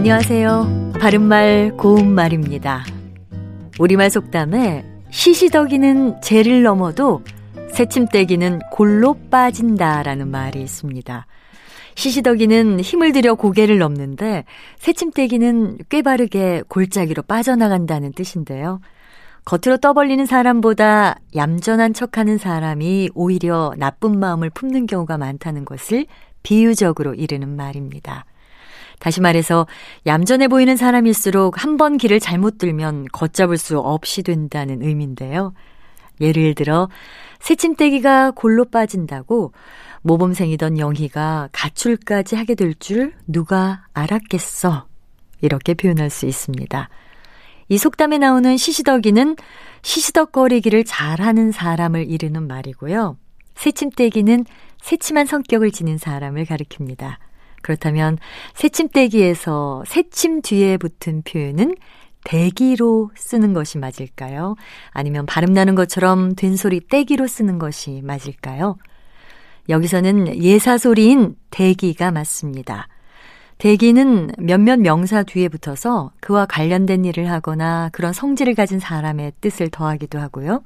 안녕하세요. 바른말 고운말입니다. 우리말 속담에 시시덕이는 재를 넘어도 새침대기는 골로 빠진다라는 말이 있습니다. 시시덕이는 힘을 들여 고개를 넘는데 새침대기는 꽤 바르게 골짜기로 빠져나간다는 뜻인데요. 겉으로 떠벌리는 사람보다 얌전한 척하는 사람이 오히려 나쁜 마음을 품는 경우가 많다는 것을 비유적으로 이르는 말입니다. 다시 말해서 얌전해 보이는 사람일수록 한 번 길을 잘못 들면 걷잡을 수 없이 된다는 의미인데요. 예를 들어 새침대기가 골로 빠진다고 모범생이던 영희가 가출까지 하게 될 줄 누가 알았겠어. 이렇게 표현할 수 있습니다. 이 속담에 나오는 시시덕이는 시시덕거리기를 잘하는 사람을 이르는 말이고요. 새침대기는 새침한 성격을 지닌 사람을 가리킵니다. 그렇다면 새침대기에서 새침 뒤에 붙은 표현은 대기로 쓰는 것이 맞을까요? 아니면 발음나는 것처럼 된소리 떼기로 쓰는 것이 맞을까요? 여기서는 예사소리인 대기가 맞습니다. 대기는 몇몇 명사 뒤에 붙어서 그와 관련된 일을 하거나 그런 성질을 가진 사람의 뜻을 더하기도 하고요.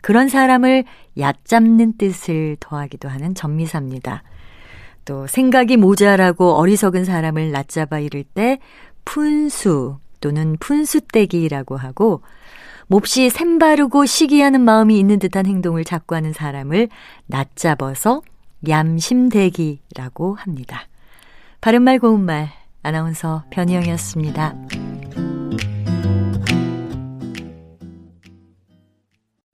그런 사람을 얕잡는 뜻을 더하기도 하는 전미사입니다. 또 생각이 모자라고 어리석은 사람을 낯잡아 이를 때 푼수 또는 푼수떼기라고 하고 몹시 샘바르고 시기하는 마음이 있는 듯한 행동을 자꾸 하는 사람을 낯잡아서 얌심대기라고 합니다. 바른말 고운말 아나운서 변희영이었습니다.